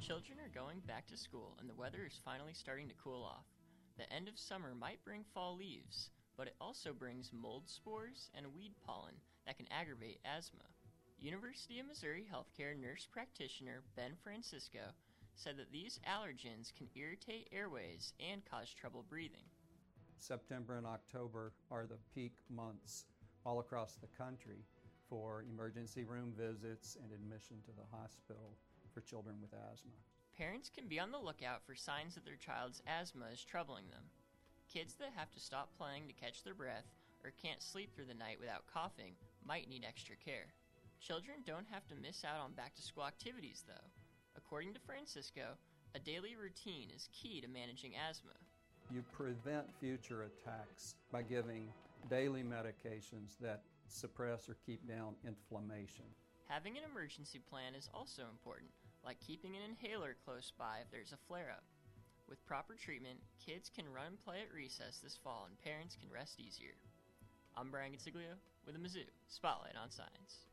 Children are going back to school and the weather is finally starting to cool off. The end of summer might bring fall leaves, but it also brings mold spores and weed pollen that can aggravate asthma. University of Missouri Healthcare nurse practitioner Ben Francisco said that these allergens can irritate airways and cause trouble breathing. September and October are the peak months all across the country for emergency room visits and admission to the hospital for children with asthma. Parents can be on the lookout for signs that their child's asthma is troubling them. Kids that have to stop playing to catch their breath or can't sleep through the night without coughing might need extra care. Children don't have to miss out on back to school activities, though. According to Francisco, a daily routine is key to managing asthma. You prevent future attacks by giving daily medications that suppress or keep down inflammation. Having an emergency plan is also important, like keeping an inhaler close by if there's a flare up. With proper treatment, kids can run and play at recess this fall and parents can rest easier. I'm Brian Consiglio with the Mizzou Spotlight on Science.